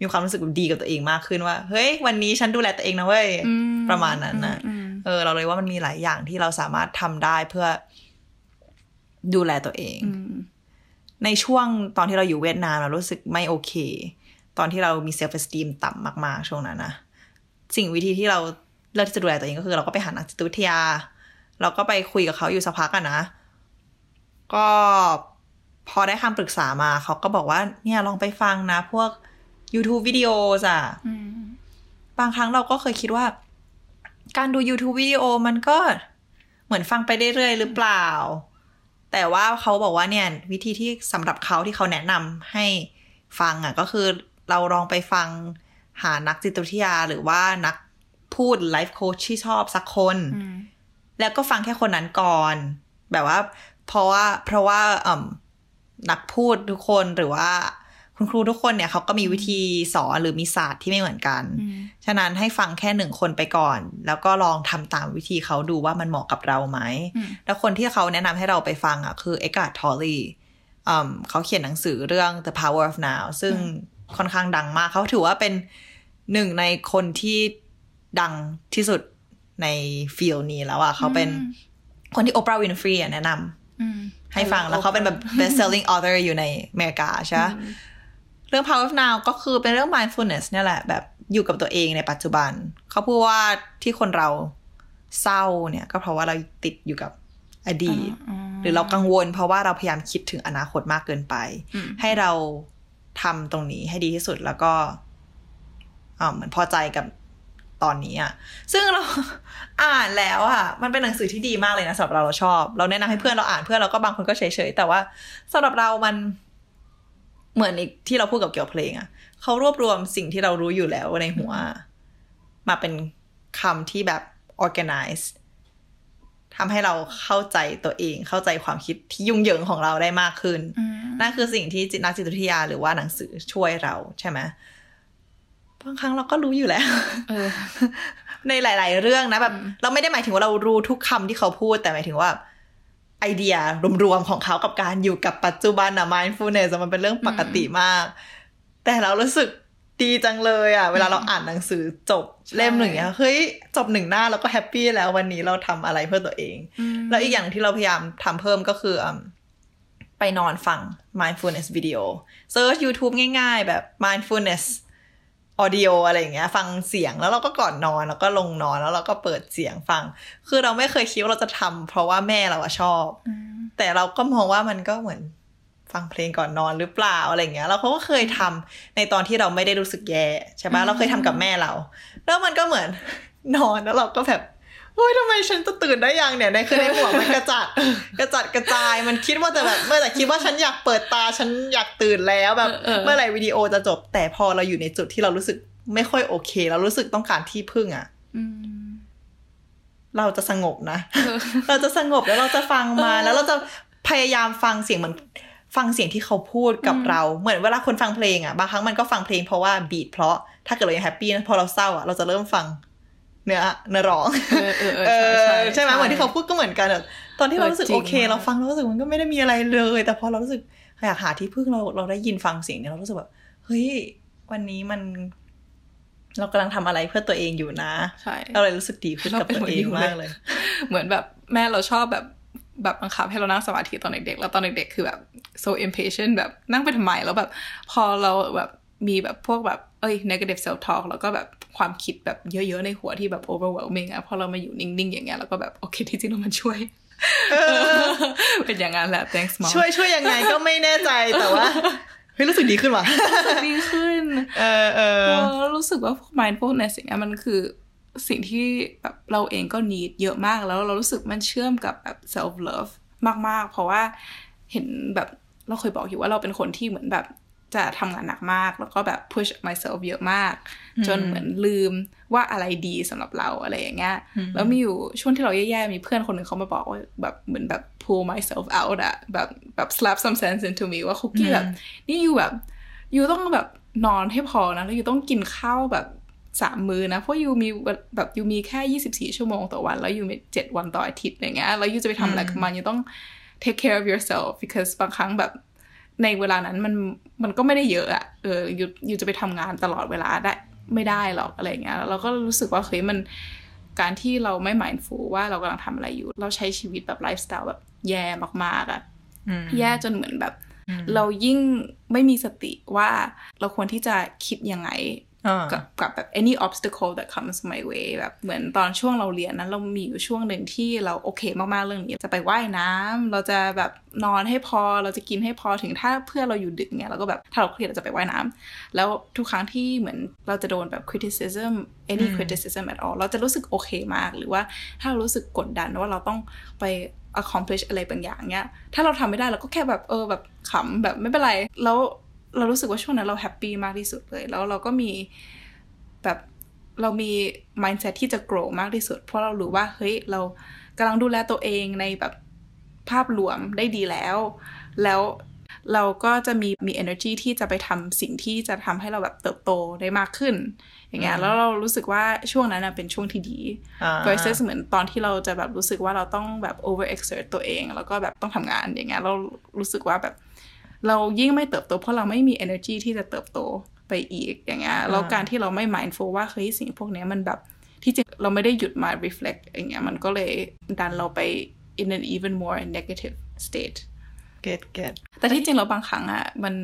มีความรู้สึกดีกับตัวเองมากขึ้นว่า เฮ้ย วันนี้ฉันดูแลตัวเองนะเว้ยอืมประมาณนั้นนะอืมเออ เราเลยว่ามันมีหลายอย่างที่เราสามารถทำได้เพื่อดูแลตัวเองอืมในช่วงตอนที่เราอยู่เวียดนามเรารู้สึกไม่โอเค ตอนที่เรามีเซลฟ์ e อสตีมต่ำมาก ๆ ช่วงนั้นนะ สิ่งวิธีที่เราเลือกที่จะดูแลตัวเองก็คือ เราก็ไปหานักจิตวิทยา เราก็ไปคุยกับเขาอยู่สักพักอะนะ ก็พอได้คำปรึกษามาเขาก็บอกว่า เนี่ยลองไปฟังนะ พวก YouTube วิดีโออะอืมบางครั้งเราก็เคยคิดว่า การดู YouTube วิดีโอมันก็เหมือนฟังไปเรื่อยๆหรือเปล่า แต่ว่าเขาบอกว่าเนี่ย วิธีที่สำหรับเขาที่เขาแนะนำให้ฟังอะ ก็คือเราลองไปฟัง หานักจิตวิทยาหรือว่านักพูดไลฟ์โค้ชที่ชอบสักคนอืมแล้วก็ฟังแค่คนนั้นก่อน แบบว่า เพราะว่าเพราะว่าเอ่มนักพูดทุกคนหรือว่าคุณครูทุกคนเนี่ยเขาก็มีวิธีสอนหรือมีศาสตร์ที่ไม่เหมือนกันอืมฉะนั้นให้ฟังแค่หนึ่งคนไปก่อน แล้วก็ลองทำตามวิธีเขาดูว่ามันเหมาะกับเราไหมอืมแล้วคนที่เขาแนะนำให้เราไปฟังอะคือเอกา t ทอลลีเขาเขียนหนังสือเรื่อง The Power of Now ซึ่ง ค่อนข้างดังมาก เขาถือว่าเป็นหนึ่งในคนที่ดังที่สุดในฟิลนี้แล้วอะเขาเป็นคนที่โอปราห์วินฟรีแนะนำอืมให้ฟังแล้วเขาเป็นแบบ best selling author อยู่ในอเมริกาใช่ไหมเรื่อง power of now ก็คือเป็นเรื่อง mindfulness เนี่ยแหละ แบบอยู่กับตัวเองในปัจจุบัน เขาพูดว่าที่คนเราเศร้าเนี่ย ก็เพราะว่าเราติดอยู่กับอดีต หรือเรากังวล เพราะว่าเราพยายามคิดถึงอนาคตมากเกินไปอืมให้เรา ทำตรงนี้ให้ดีที่สุดแล้วก็อ่าเหมือนพอใจกับตอนนี้อะ ซึ่งเราอ่านแล้วอะ มันเป็นหนังสือที่ดีมากเลยนะสำหรับเราเราชอบ เราแนะนำให้เพื่อนเราอ่านเพื่อนเราก็บางคนก็เฉยๆแต่ว่าสำหรับเรามันเหมือนอีกที่เราพูดกับเกี่ยวกับเพลงอะเขารวบรวมสิ่งที่เรารู้อยู่แล้วในหัว มาเป็นคำที่แบบ organize ทำให้เราเข้าใจตัวเอง เข้าใจความคิดที่ยุ่งเหยิงของเราได้มากขึ้นอืมนั่นคือสิ่งที่จิตนักจิตวิทยาหรือว่าหนังสือช่วยเราใช่ไหมบางครั้งเราก็รู้อยู่แล้วเออในหลาย ๆ เรื่องนะแบบ เราไม่ได้หมายถึงว่าเรารู้ทุกคำที่เขาพูด แต่หมายถึงว่า ไอเดียรวม ๆ ของเขากับการอยู่กับปัจจุบันอะ mindfulness อะมันเป็นเรื่องปกติมาก แต่เรารู้สึก ดีจังเลยอะเวลาเราอ่านหนังสือจบเล่มหนึ่งเนี่ยเฮ้ยจบหนึ่งหน้าเราก็แฮปปี้แล้ววันนี้เราทำอะไรเพื่อตัวเอง แล้วอีกอย่างที่เราพยายามทำเพิ่มก็คืออืมไปนอนฟัง mindfulness video search YouTube ง่าย ๆ แบบ mindfulness audio อะไรอย่างเงี้ย ฟังเสียงแล้วเราก็ก่อนนอนแล้วก็ลงนอนแล้วเราก็เปิดเสียงฟัง คือเราไม่เคยคิดว่าเราจะทำเพราะว่าแม่เราอะชอบ แต่เราก็มองว่ามันก็เหมือน ฟังเพลงก่อนนอนหรือเปล่าอะไรอย่างเงี้ยเราก็เคยทำในตอนที่เราไม่ได้รู้สึกแย่ใช่ปะเราเคยทำกับแม่เรา แล้วมันก็เหมือนนอนแล้วเราก็แบบโอ้ยทำไมฉันจะตื่นได้ยังเนี่ยในคือในหัวมันกระจัดกระจัดกระจายมันคิดว่าแต่แบบเมื่อแต่คิดว่าฉันอยากเปิดตาฉันอยากตื่นแล้วแบบเออเออเมื่อไหร่วิดีโอจะจบ แต่พอเราอยู่ในจุดที่เรารู้สึกไม่ค่อยโอเคเรารู้สึกต้องการที่พึ่งอะอืมเราจะสงบนะ เราจะสงบแล้วเราจะฟังมาเออแล้วเราจะพยายามฟังเสียงเหมือน ฟังเสียงที่เขาพูดกับเราเหมือนเวลาคนฟังเพลงอะบางครั้งมันก็ฟังเพลงเพราะว่า beat เพราะถ้าเกิดเรายัง happy นะพอเราเศร้าอะเราจะเริ่มฟังเนื้อเนื้อร้องเออเออเออใช่ใช่ใช่ไหมเหมือนที่เขาพูดก็เหมือนกันอะตอนที่เรารู้สึกเออจริโอเคมากเราฟังเรารู้สึกมันก็ไม่ได้มีอะไรเลย แต่พอเรารู้สึกอยากหาที่พึ่งเราเราได้ยินฟังเสียงเนี่ยเรารู้สึกแบบเฮ้ยวันนี้มัน เรากำลังทำอะไรเพื่อตัวเองอยู่นะใช่เราเลยรู้สึกดีขึ้นกับตัวเองมากเลย เหมือนแบบแม่เราชอบแบบ แบบบังคับให้เรานั่งสมาธิตอนเด็กๆ แล้วตอนเด็กๆ คือแบบ so impatient แบบนั่งไปทำไม แล้วแบบพอเราแบบมีแบบพวกแบบ เอ้ย negative self talk แล้วก็แบบความคิดแบบเยอะๆ ในหัวที่แบบ overwhelming อะพอเรามาอยู่นิ่งๆ อย่างเงี้ย แล้วก็แบบโอเคที่จริงแล้วมันช่วย เป็นอย่างนั้นแหละ thanks mom ช่วยช่วยยังไงก็ไม่แน่ใจแต่ว่าเฮ้ยรู้สึกดีขึ้นว่ะดีขึ้น เออเออเออรู้สึกว่า mindfulness อย่างเงี้ยมันคือ สิ่งที่แบบเราเองก็ need เยอะมากแล้วเรารู้สึกมันเชื่อมกับแบบ self love มาก ๆ เพราะว่าเห็นแบบเราเคยบอกอยู่ว่าเราเป็นคนที่เหมือนแบบจะทำงานหนักมาก แล้วก็แบบ push myself เยอะมาก จนเหมือนลืมว่าอะไรดีสำหรับเราอะไรอย่างเงี้ยแล้วมีอยู่ช่วงที่เราแย่ๆ มีเพื่อนคนหนึ่งเขามาบอกว่าแบบเหมือนแบบ pull myself out อะแบบแบบ slap some sense into me ว่าคุกกี้แบบ นี่ you แบบ you ต้องแบบนอนให้พอนะ แล้ว you ต้องกินข้าวแบบ สามมื้อนะ เพราะ you มีแบบ you มีแค่ยี่สิบสี่ชั่วโมงต่อวัน แล้ว you มีเจ็ดวันต่ออาทิตย์อย่างเงี้ยแล้ว you จะไปทำอะไรกับมัน you ต้อง take care of yourself because บางครั้งแบบในเวลานั้นมันมันก็ไม่ได้เยอะอะเออ you you จะไปทำงานตลอดเวลาได้ไม่ได้หรอกอะไรเงี้ยแล้วเราก็รู้สึกว่าเฮ้ยมันการที่เราไม่ mindful ว่าเรากำลังทำอะไรอยู่ เราใช้ชีวิตแบบไลฟ์สไตล์แบบแย่มากๆอะแย่จนเหมือนแบบ เรายิ่งไม่มีสติว่าเราควรที่จะคิดยังไงอ่า กับกับแบบ any obstacle that comes my way แบบเหมือนตอนช่วงเราเรียนนั้นเรามีอยู่ช่วงหนึ่งที่เราโอเคมากๆเรื่องนี้ จะไปว่ายน้ำเราจะแบบนอนให้พอเราจะกินให้พอถึงถ้าเพื่อนเราอยู่ดึกเนี่ยเราก็แบบถ้าเราเครียดเราจะไปว่ายน้ำแล้วทุกครั้งที่เหมือนเราจะโดนแบบ criticism any criticism at all เราจะรู้สึกโอเคมาก หรือว่าถ้าเรารู้สึกกดดันว่าเราต้องไป accomplish อะไรบางอย่างเนี้ย ถ้าเราทำไม่ได้เราก็แค่แบบเออแบบขำแบบไม่เป็นไร แล้ว เรารู้สึกว่าช่วงนั้นเราแฮปปี้มากที่สุดเลย แล้วเราก็มีแบบเรามี mindset ที่จะ grow มากที่สุด เพราะเรารู้ว่าเฮ้ยเรากำลังดูแลตัวเองในแบบภาพรวมได้ดีแล้ว แล้วเราก็จะมีมี energy ที่จะไปทำสิ่งที่จะทำให้เราแบบเติบโตได้มากขึ้น อย่างเงี้ยแล้วเรารู้สึกว่าช่วงนั้นนะเป็นช่วงที่ดีอ่า versus เหมือนตอนที่เราจะแบบรู้สึกว่าเราต้องแบบ over exert ตัวเอง แล้วก็แบบต้องทำงานอย่างเงี้ยเรารู้สึกว่าแบบ เรายิ่งไม่เติบโตเพราะเราไม่มี energy ที่จะเติบโตไปอีกอย่างเงี้ยแล้วการที่เราไม่ mindful ว่าเฮ้ยสิ่งพวกเนี้ยมันแบบที่จริงเราไม่ได้หยุดมา reflect อย่างเงี้ยมันก็เลยดันเราไป in an even more negative state เก็ตเก็ตแต่ที่จริงเราบางครั้งอะมัน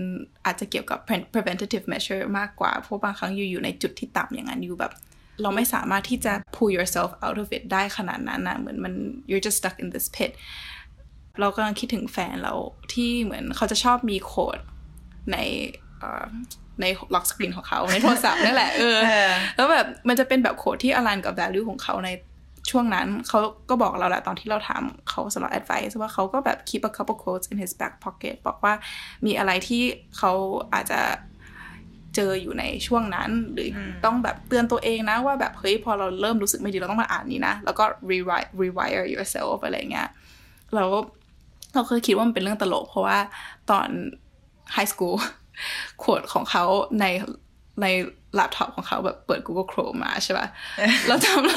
อาจจะเกี่ยวกับ pre- preventative measure มากกว่า เพราะบางครั้งอยู่อยู่ในจุดที่ต่ำอย่างนั้นอยู่แบบ เราไม่สามารถที่จะ pull yourself out of it ได้ขนาดนั้นนะเหมือนมัน you're just stuck in this pit เรากำลังคิดถึงแฟนเราที่เหมือนเขาจะชอบมีโค้ดในเอ่อในล็อกสกรีนของเขาในโทรศัพท์นั่นแหละเออเออแล้วแบบมันจะเป็นแบบโค้ดที่อลันกับ value ของเขาในช่วงนั้นเขาก็บอกเราแหละตอนที่เราถามเขาสำหรับ advice ว่าเขาก็แบบ keep a couple quotes in his back pocket บอกว่ามีอะไรที่เขาอาจจะเจออยู่ในช่วงนั้น หรืออต้องแบบเตือนตัวเองนะว่าแบบเฮ้ยพอเราเริ่มรู้สึกไม่ดีเราต้องมาอ่านนี้นะ แล้วก็ rewrite rewire yourself อะไรเงี้ยแล้ว เราเคยคิดว่ามันเป็นเรื่องตลก เพราะว่าตอน high school ขวดของเขาในในแล็ปท็อปของเขาแบบเปิด Google Chrome มาใช่ป่ะเราจำได้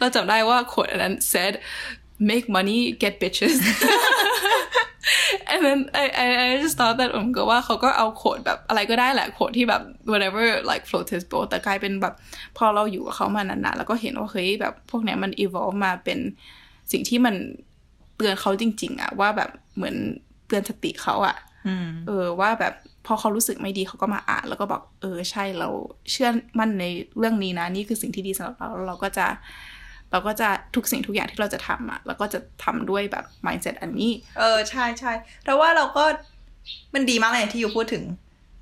เราจำได้ว่าขวดอันนั้น said make money get bitches and then I I I just thought that ผมก็ว่าเขาก็เอาโขดแบบอะไรก็ได้แหละโขดที่แบบ whatever like float his boat แต่กลายเป็นแบบพอเราอยู่กับเขามานานๆ แล้วก็เห็นว่าเฮ้ยแบบพวกเนี้ยมัน evolve มาเป็นสิ่งที่มันเตือนเขาจริง ๆอะว่าแบบเหมือนเตือนสติเขาอะเออว่าแบบพอเขารู้สึกไม่ดีเขาก็มาอ่าน แล้วก็บอก เออใช่เราเชื่อมั่นในเรื่องนี้นะนี่คือสิ่งที่ดีสำหรับเราแล้วเราก็จะเราก็จะทุกสิ่งทุกอย่างที่เราจะทำอะเราก็จะทำด้วยแบบ mindset อันนี้ เออใช่ใช่แต่ว่าเราก็มันดีมากเลยที่อยู่พูดถึง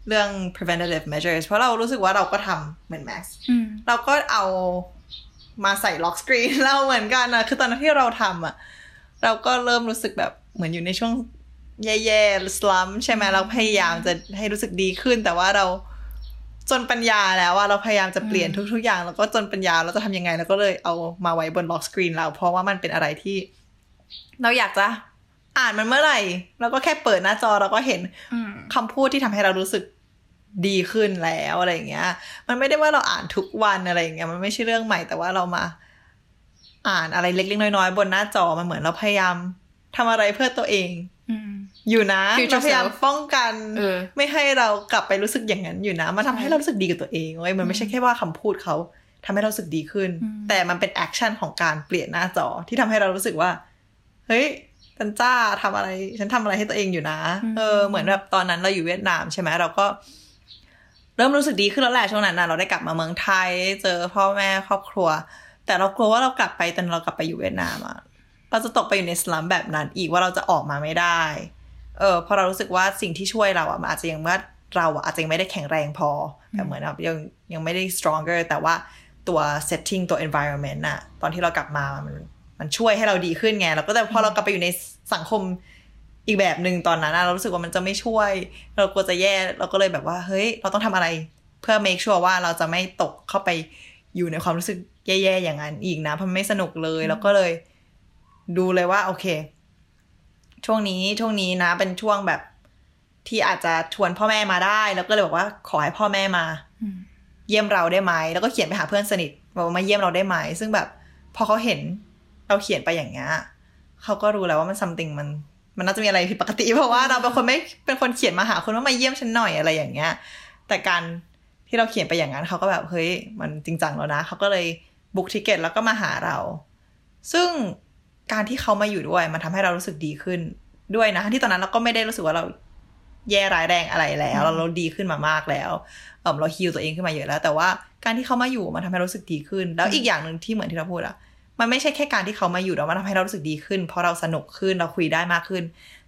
เรื่อง preventative measures เพราะเรารู้สึกว่าเราก็ทำเหมือน Max อืมเราก็เอามาใส่ล็อกสกรีนเราเหมือนกันนะคือตอนนั้นที่เราทำอะ เราก็เริ่มรู้สึกแบบเหมือนอยู่ในช่วงแย่ๆสลัมใช่ไหมเราพยายามจะให้รู้สึกดีขึ้น แต่ว่าเราจนปัญญาแล้วว่าเราพยายามจะเปลี่ยนทุก ๆ อย่าง แล้วก็จนปัญญาเราจะทำยังไงเราก็เลยเอามาไว้บนล็อกสกรีนเรา เพราะว่ามันเป็นอะไรที่ เราอยากจะอ่านมันเมื่อไหร่เราก็แค่เปิดหน้าจอเราก็เห็นอืมคำพูดที่ทำให้เรารู้สึกดีขึ้นแล้วอะไรอย่างเงี้ย มันไม่ได้ว่าเราอ่านทุกวันอะไรอย่างเงี้ย มันไม่ใช่เรื่องใหม่แต่ว่าเรามา อ่านอะไรเล็กๆน้อยๆ บนหน้าจอมันเหมือนเราพยายามทำอะไรเพื่อตัวเองอืมอยู่นะ Future เราพยายาม self ป้องกันเออไม่ให้เรากลับไปรู้สึกอย่างนั้นอยู่นะมันทำให้เรารู้สึกดีกับตัวเองเว้ยมันไม่ใช่แค่ว่าคำพูดเขาทำให้เรารู้สึกดีขึ้นอืมแต่มันเป็นแอคชั่นของการเปลี่ยนหน้าจอที่ทำให้เรารู้สึกว่า เฮ้ยฉันจ้าทำอะไร ฉันทำอะไรให้ตัวเองอยู่นะ เออ เหมือนแบบตอนนั้นเราอยู่เวียดนามใช่ไหมเราก็ เริ่มรู้สึกดีขึ้นแล้วแหละช่วงนั้นนะเราได้กลับมาเมืองไทย เจอพ่อแม่ครอบครัว แต่เรากลัวว่าเรากลับไปตอนเรากลับไปอยู่เวียดนามอะเราจะตกไปอยู่ในสลัมแบบนั้นอีกว่าเราจะออกมาไม่ได้ เออเพราะเรารู้สึกว่าสิ่งที่ช่วยเราอะมันอาจจะยังว่าเราอะอาจจะยังไม่ได้แข็งแรงพอแบบเหมือนแบบยังยังไม่ได้ stronger แต่ว่าตัว setting ตัว environment อะตอนที่เรากลับมามันมันช่วยให้เราดีขึ้นไงแล้วก็แต่พอเรากลับไปอยู่ในสังคมอีกแบบหนึ่งตอนนั้นอะเรารู้สึกว่ามันจะไม่ช่วย เรากลัวจะแย่เราก็เลยแบบว่า เฮ้ย เราต้องทำอะไร เพื่อ make sure ว่าเราจะไม่ตกเข้าไปอยู่ในความรู้สึก แย่ๆอย่างนั้นอีกนะเพราะมันไม่สนุกเลย แล้วก็เลย ดูเลยว่า โอเค ช่วงนี้ช่วงนี้นะ เป็นช่วงแบบที่อาจจะชวนพ่อแม่มาได้ แล้วก็เลยบอกว่าขอให้พ่อแม่มาอืมเยี่ยมเราได้ไหมแล้วก็เขียนไปหาเพื่อนสนิทบอกว่ามาเยี่ยมเราได้ไหมซึ่งแบบ พอเขาเห็นเราเขียนไปอย่างเงี้ยเขาก็รู้แล้วว่ามันซัมติงมัน มันน่าจะมีอะไรผิดปกติ เพราะว่าเราเป็นคนไม่เป็นคนเขียนมาหาคนว่ามาเยี่ยมฉันหน่อยอะไรอย่างเงี้ย แต่การที่เราเขียนไปอย่างนั้นเขาก็แบบเฮ้ยมันจริงจังแล้วนะเขาก็เลย book ticket แล้วก็มาหาเรา ซึ่งการที่เขามาอยู่ด้วย มันทำให้เรารู้สึกดีขึ้นด้วยนะ ที่ตอนนั้นเราก็ไม่ได้รู้สึกว่าเราแย่ร้ายแรงอะไรแล้ว เราเราดีขึ้นมามากแล้วเออเรา heal ตัวเองขึ้นมาเยอะแล้ว แต่ว่าการที่เขามาอยู่มันทำให้เรารู้สึกดีขึ้น แล้วอีกอย่างหนึ่งที่เหมือนที่เราพูดอะมันไม่ใช่แค่การที่เขามาอยู่แล้วมันทำให้เรารู้สึกดีขึ้น เพราะเราสนุกขึ้นเราคุยได้มากขึ้น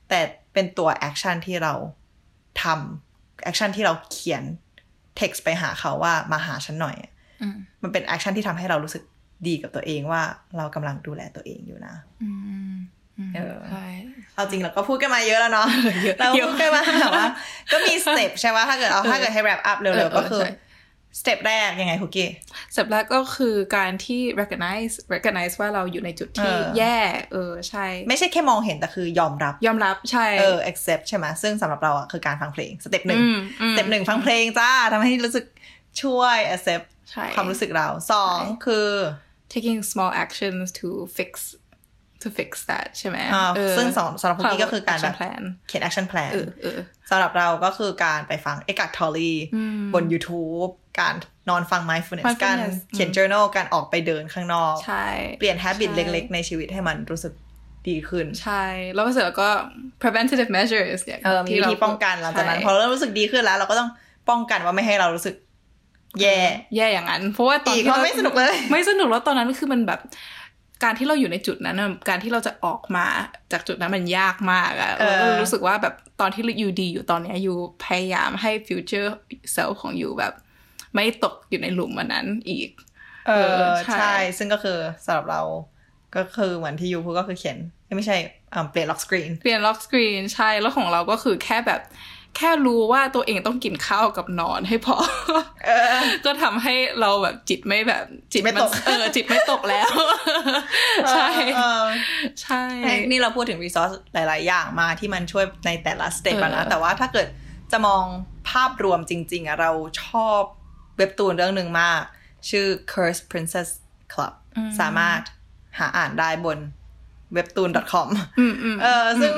แต่เป็นตัว action ที่เราทำ action ที่เราเขียน text ไปหาเขาว่ามาหาฉันหน่อยอะอื มมันเป็น action ที่ทำให้เรารู้สึกดีกับตัวเองว่าเรากำลังดูแลตัวเองอยู่นะอืมอืมเออใช่เอาจริงเราก็พูดกันมาเยอะแล้วเนาะเยอะเราเยอะพูดกันมาแบบว่าก็มี step ใช่ไหมถ้าเกิดเอาถ้าเกิดให้ wrap up เร็วๆ เออก็คือใช่สเ step แรกยังไงคุกกี้ step แรกก็คือการที่ recognize recognize ว่าเราอยู่ในจุดที่เออแย่ เออใช่ ไม่ใช่แค่มองเห็นแต่คือยอมรับ ยอมรับใช่ เออ accept ใช่ไหมซึ่งสำหรับเราอะคือการฟังเพลง step หนึ่งอืมอืม step หนึ่งฟังเพลงจ้าทำให้รู้สึกช่วย accept ใช่ ความรู้สึกเราสองใช่คือ taking small actions to fix to fix that ใช่ไหมอ่าเออซึ่งสำสำหรับคุกกี้ก็คือการแบบ action plan เขียน action plan เออเออสำหรับเราก็คือการไปฟัง Eckhart Tolle อืมบน YouTube การนอนฟัง mindfulness mindfulness การเขียน journal การออกไปเดินข้างนอกใช่เปลี่ยน habit ใช่เล็กๆ ในชีวิตให้มันรู้สึกดีขึ้น ใช่ แล้วก็เสร็จแล้วก็ preventative measures อย่างเออมีวิธีเรป้องกันหลังจากนั้นใช่พอเราเริ่มรู้สึกดีขึ้นแล้ว เราก็ต้องป้องกันว่าไม่ให้เรารู้สึก แย่แย่อย่างนั้น เพราะว่าตอนอีกที่เพราะเราไม่สนุกเลย ไม่สนุกแล้วตอนนั้นคือมันแบบ การที่เราอยู่ในจุดนั้นน่ะการที่เราจะออกมาจากจุดนั้นมันยากมากอะเออเราก็รู้สึกว่าแบบตอนที่อยู่ดีอยู่ตอนเนี้ยอยู่พยายามให้ future self ของ you แบบ ไม่ตกอยู่ในหลุมอัอันนั้นอีก เออใช่ใช่ ซึ่งก็คือสำหรับเราก็คือเหมือนที่ you พูดก็คือเขียนไม่ใช่อ่าเปลี่ยน lock screenเปลี่ยน lock screen ใช่แล้วของเราก็คือแค่แบบ แค่รู้ว่าตัวเองต้องกินข้าวกับนอนให้พอ ก็ทำให้เราแบบจิตไม่แบบจิตไม่ตกนเอเออจิตไม่ตกแล้ว ใช่เออใช่นี่เราพูดถึง resource หลาย ๆ อย่างมาที่มันช่วยในแต่ละ step อะนะเออแต่ว่าถ้าเกิดจะมองภาพรวมจริง ๆอะเราชอบเว็บตูนเรื่องหนึ่งมาก ชื่อ Curse Princess Club สามารถหาอ่านได้บน webtoon.com อืมอืมเออซึ่ง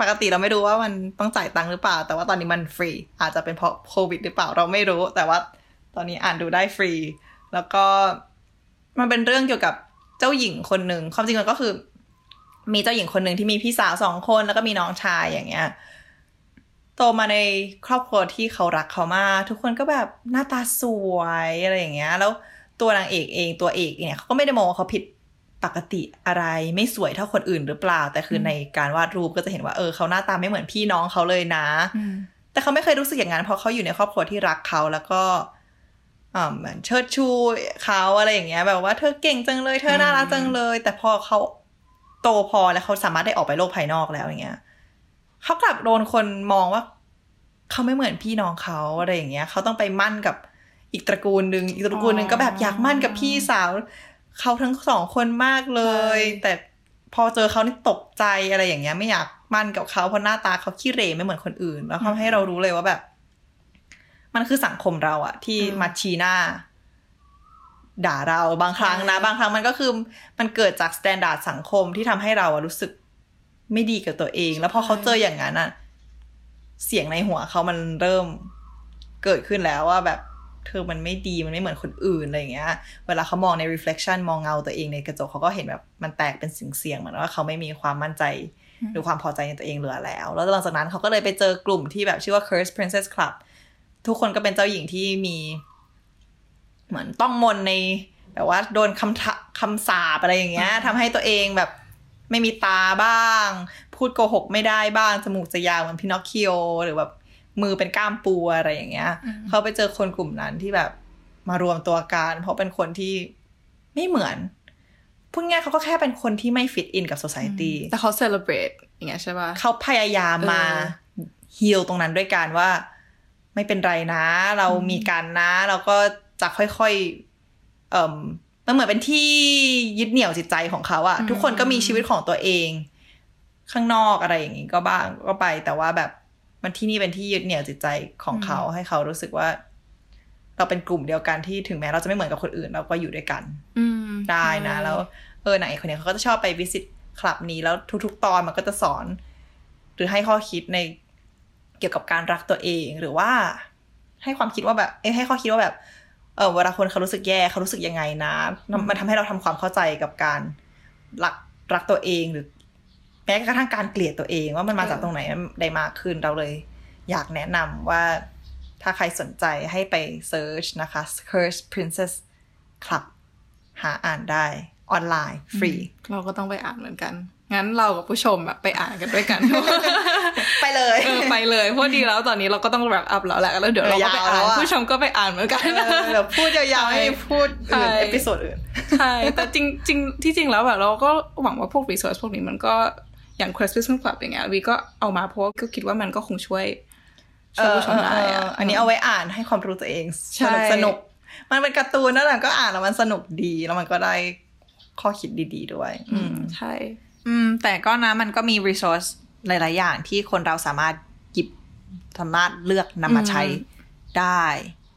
ปกติเราไม่รู้ว่ามันต้องจ่ายตังค์หรือเปล่า แต่ว่าตอนนี้มันฟรี อาจจะเป็นเพราะโควิดหรือเปล่าเราไม่รู้ แต่ว่าตอนนี้อ่านดูได้ฟรี แล้วก็มันเป็นเรื่องเกี่ยวกับเจ้าหญิงคนหนึ่งความจริงมันก็คือ มีเจ้าหญิงคนหนึ่งที่มีพี่สาวสองคนแล้วก็มีน้องชายอย่างเงี้ยโตมาในครอบครัวที่เขารักเขามากทุกคนก็แบบหน้าตาสวยอะไรอย่างเงี้ย แล้วตัวนางเอกเองตัวเอกเนี่ยเขาก็ไม่ได้มองว่าเขาผิด ปกติอะไรไม่สวยเท่าคนอื่นหรือเปล่า แต่คือในการวาดรูปก็จะเห็นว่าเออเขาหน้าตาไม่เหมือนพี่น้องเขาเลยนะอืมแต่เขาไม่เคยรู้สึกอย่างนั้นเพราะเขาอยู่ในครอบครัวที่รักเขาแล้วก็อ่าเหมือนเชิดชูเขาอะไรอย่างเงี้ย แบบว่าเธอเก่งจังเลยเธอน่ารักจังเลย แต่พอเขาโตพอแล้วเขาสามารถได้ออกไปโลกภายนอกแล้วอย่างเงี้ยเขากลับโดนคนมองว่าเขาไม่เหมือนพี่น้องเขาอะไรอย่างเงี้ยเขาต้องไปมั่นกับอีกตระกูลหนึ่งอีกตระกูลหนึ่งก็แบบอยากมั่นกับพี่สาว เขาทั้งสองคนมากเลยใช่แต่พอเจอเขานี่ตกใจอะไรอย่างเงี้ย ไม่อยากมันกับเขาเพราะหน้าตาเขาขี้เหร่ไม่เหมือนคนอื่น แล้วทำให้เรารู้เลยว่าแบบ มันคือสังคมเราอะที่อืมมาชี้หน้า ด่าเราบางครั้งนะ บางครั้งมันก็คือมันเกิดจาก standard สังคมที่ทำให้เราอะรู้สึกไม่ดีกับตัวเอง แล้วพอเขาเจออย่างนั้นอะเสียงในหัวเขามันเริ่มเกิดขึ้นแล้วว่าแบบ เธอมันไม่ดีมันไม่เหมือนคนอื่นอะไรอย่างเงี้ย เวลาเขามองใน reflection มองเงาตัวเองในกระจกเขาก็เห็นแบบมันแตกเป็นสิ่งเสียงๆเหมือนว่าเขาไม่มีความมั่นใจหรือความพอใจในตัวเองเหลือแล้ว แล้วหลังจากนั้นเขาก็เลยไปเจอกลุ่มที่แบบชื่อว่า Cursed Princess Club ทุกคนก็เป็นเจ้าหญิงที่มี เหมือนต้องมนในแบบว่าโดนคำทะคำสาปอะไรอย่างเงี้ยทำให้ตัวเองแบบไม่มีตาบ้าง พูดโกหกไม่ได้บ้าง จมูกจะยาวเหมือนพินอคคิโอหรือแบบ มือเป็นก้ามปูอะไรอย่างเงี้ย เขาไปเจอคนกลุ่มนั้นที่แบบมารวมตัวกันเพราะเป็นคนที่ไม่เหมือนพูดง่ายๆเขาก็แค่เป็นคนที่ไม่ฟิตอินกับ society แต่เขา celebrate อย่างเงี้ยใช่ป่ะเขาพยายามมาเออฮีลตรงนั้นด้วยการว่า ไม่เป็นไรนะ เรามีกันนะ เราก็จะค่อยๆเอ่มมันเหมือนเป็นที่ยึดเหนี่ยวจิตใจของเขาอะทุกคนก็มีชีวิตของตัวเอง ข้างนอกอะไรอย่างนี้ก็บ้างก็ไปแต่ว่าแบบ มันที่นี่เป็นที่ยึดเหนี่ยวจิตใจของเขาให้เขารู้สึกว่า เราเป็นกลุ่มเดียวกันที่ถึงแม้เราจะไม่เหมือนกับคนอื่น เราก็อยู่ด้วยกัน อืมได้นะใช่แล้ว เออไหนคนเนี้ยเขาก็จะชอบไปวิสิตคลับนี้แล้วทุก ๆ ตอนมันก็จะสอน หรือให้ข้อคิดในเกี่ยวกับการรักตัวเองหรือว่า ให้ความคิดว่าแบบ เอ้ให้ข้อคิดว่าแบบ เออเวลาคนเขารู้สึกแย่เขารู้สึกยังไงนะ มันทำให้เราทำความเข้าใจกับการรักรักตัวเองหรือ แม้กระทั่งการเกลียดตัวเองว่ามันมาจากตรงไหนได้มากขึ้นเราเลย อยากแนะนำว่าถ้าใครสนใจให้ไปเซิร์ชนะคะ Curse Princess Club หาอ่านได้ออนไลน์ฟรี เราก็ต้องไปอ่านเหมือนกัน งั้นเรากับผู้ชมแบบไปอ่านกันด้วยกัน ไปเลยเออไปเลยเพราะดีแล้วตอนนี้เราก็ต้อง wrap up แล้วแหละแล้วเดี๋ยวเราก็ไปยาวอ่าแล้นวอะผู้ชมก็ไปอ่านเหมือนกันเออเดี๋ยวพูดยาวๆให้พูดอื่นใช่ episode อื่นใช่แต่จริงจริงที่จริงแล้วแบบเราก็หวังว่าพวก resource พวกนี้มันก็ อย่าง Cursed Princess Club อย่างเงี้ยวีก็เอามาเพราะว่าก็คิดว่ามันก็คงช่วยช่วยผู้ชมได้เอออะเอออันนี้เอาไว้อ่านให้ความรู้ตัวเองใช่สนุกสนุก มันเป็นการ์ตูนนั่นแหละก็อ่านแล้วมันสนุกดีแล้วมันก็ได้ข้อคิดดี ๆ ด้วย อืมใช่ อืม แต่ก็นะมันก็มี resource หลาย ๆ อย่างที่คนเราสามารถหยิบสามารถเลือกนำมาใช้ได้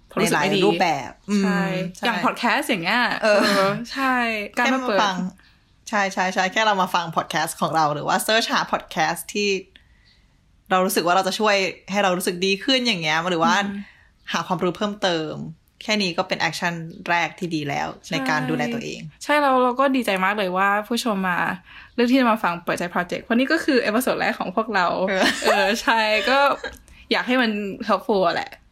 เพราะในรู้สึหกลายไม่ดีรูปแบบอืมใช่ อย่างพอดแคสต์อย่างเงี้ย เออ ใช่ การแค่มามาเปิดฟัง ใช่ใช่ใช่แค่เรามาฟังพอดแคสต์ของเราหรือว่า search หาพอดแคสต์ที่ เรารู้สึกว่าเราจะช่วยให้เรารู้สึกดีขึ้นอย่างเงี้ยหรือว่าหาความรู้เพิ่มเติม แค่นี้ก็เป็น action แรกที่ดีแล้วในการดูแลตัวเอง ใช่เราเราก็ดีใจมากเลยว่าผู้ชมมาเลือกที่จะมาฟังเปิดใจ project เพราะนี่ก็คือ episode แรกของพวกเรา เออเออใช่ก็อยากให้มัน helpful อะแหละอ่า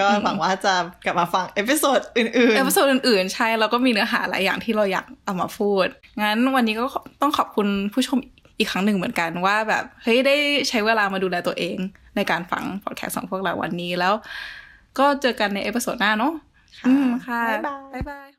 ก็หวังว่าจะกลับมาฟังเอพิโซดอื่นเอพิโซดอื่นๆ ใช่ แล้วก็มีเนื้อหาหลายอย่างที่เราอยากเอามาพูด งั้นวันนี้ก็ต้องขอบคุณผู้ชมอีกครั้งหนึ่งเหมือนกันว่าแบบ เฮ้ย ได้ใช้เวลามาดูแลตัวเอง ในการฟังพอดแคสต์ของพวกเราวันนี้แล้ว ก็เจอกันใน episode หน้าเนาะๆอืมค่ะ บ๊ายบายบ๊ายบาย